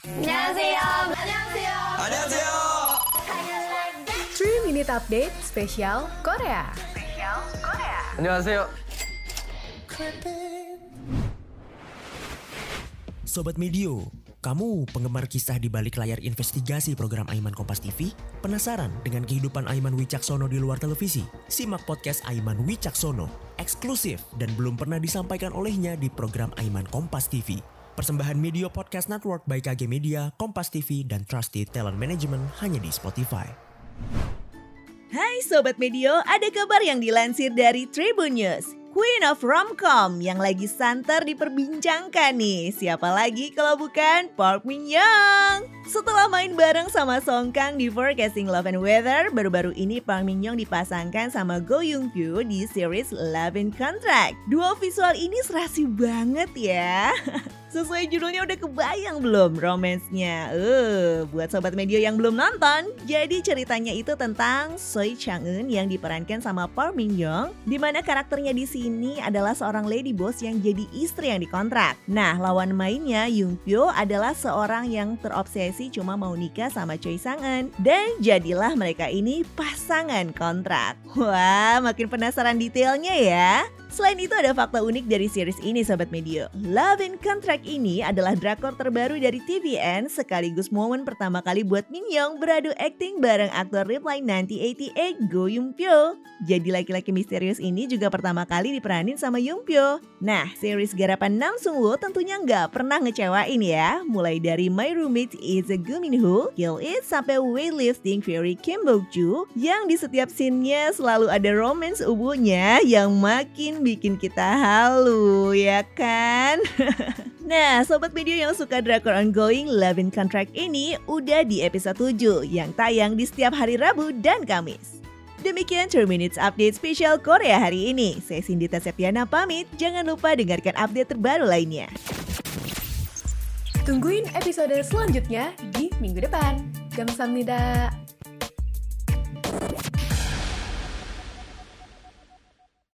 안녕하세요. 안녕하세요. 안녕하세요. 3 Minute Update spesial Korea. 안녕하세요. Sobat Medio, kamu penggemar kisah di balik layar investigasi program Aiman Kompas TV? Penasaran dengan kehidupan Aiman Wicaksono di luar televisi? Simak podcast Aiman Wicaksono, eksklusif dan belum pernah disampaikan olehnya di program Aiman Kompas TV. Persembahan Media Podcast Network by KG Media, Kompas TV, dan Trusted Talent Management hanya di Spotify. Hai Sobat Medio, ada kabar yang dilansir dari Tribun News. Queen of Romcom yang lagi santer diperbincangkan nih. Siapa lagi kalau bukan Park Min Young? Setelah main bareng sama Song Kang di Forecasting Love and Weather, baru-baru ini Park Min Young dipasangkan sama Go Young Pyo di series Love in Contract. Dua visual ini serasi banget ya. Sesuai judulnya udah kebayang belum romansnya? Eh, buat sobat media yang belum nonton, jadi ceritanya itu tentang Soi Chang Eun yang diperankan sama Park Min Young, di mana karakternya di sini adalah seorang lady boss yang jadi istri yang dikontrak. Nah, lawan mainnya Yung Pyo adalah seorang yang terobsesi cuma mau nikah sama Choi Sang Eun, dan jadilah mereka ini pasangan kontrak. Wah, makin penasaran detailnya ya. Selain itu ada fakta unik dari series ini Sobat Medio. Love in Contract ini adalah drakor terbaru dari TVN sekaligus momen pertama kali buat Min Young beradu akting bareng aktor Reply 1988 Go Young Pyo. Jadi laki-laki misterius ini juga pertama kali diperanin sama Young Pyo. Nah, series garapan Nam Sung Woo tentunya nggak pernah ngecewain ya. Mulai dari My Roommate is a Gumin Who, Kill It, sampai Weightlifting Fury Kim Bok Joo yang di setiap scene-nya selalu ada romance ubunya yang makin bikin kita halu ya kan? nah sobat video yang suka drakor ongoing Love in Contract ini udah di episode 7 yang tayang di setiap hari Rabu dan Kamis. Demikian 2 Minutes Update spesial Korea hari ini. Saya Sindita Septiana pamit, jangan lupa dengarkan update terbaru lainnya. Tungguin episode selanjutnya di minggu depan. Gamsamnida.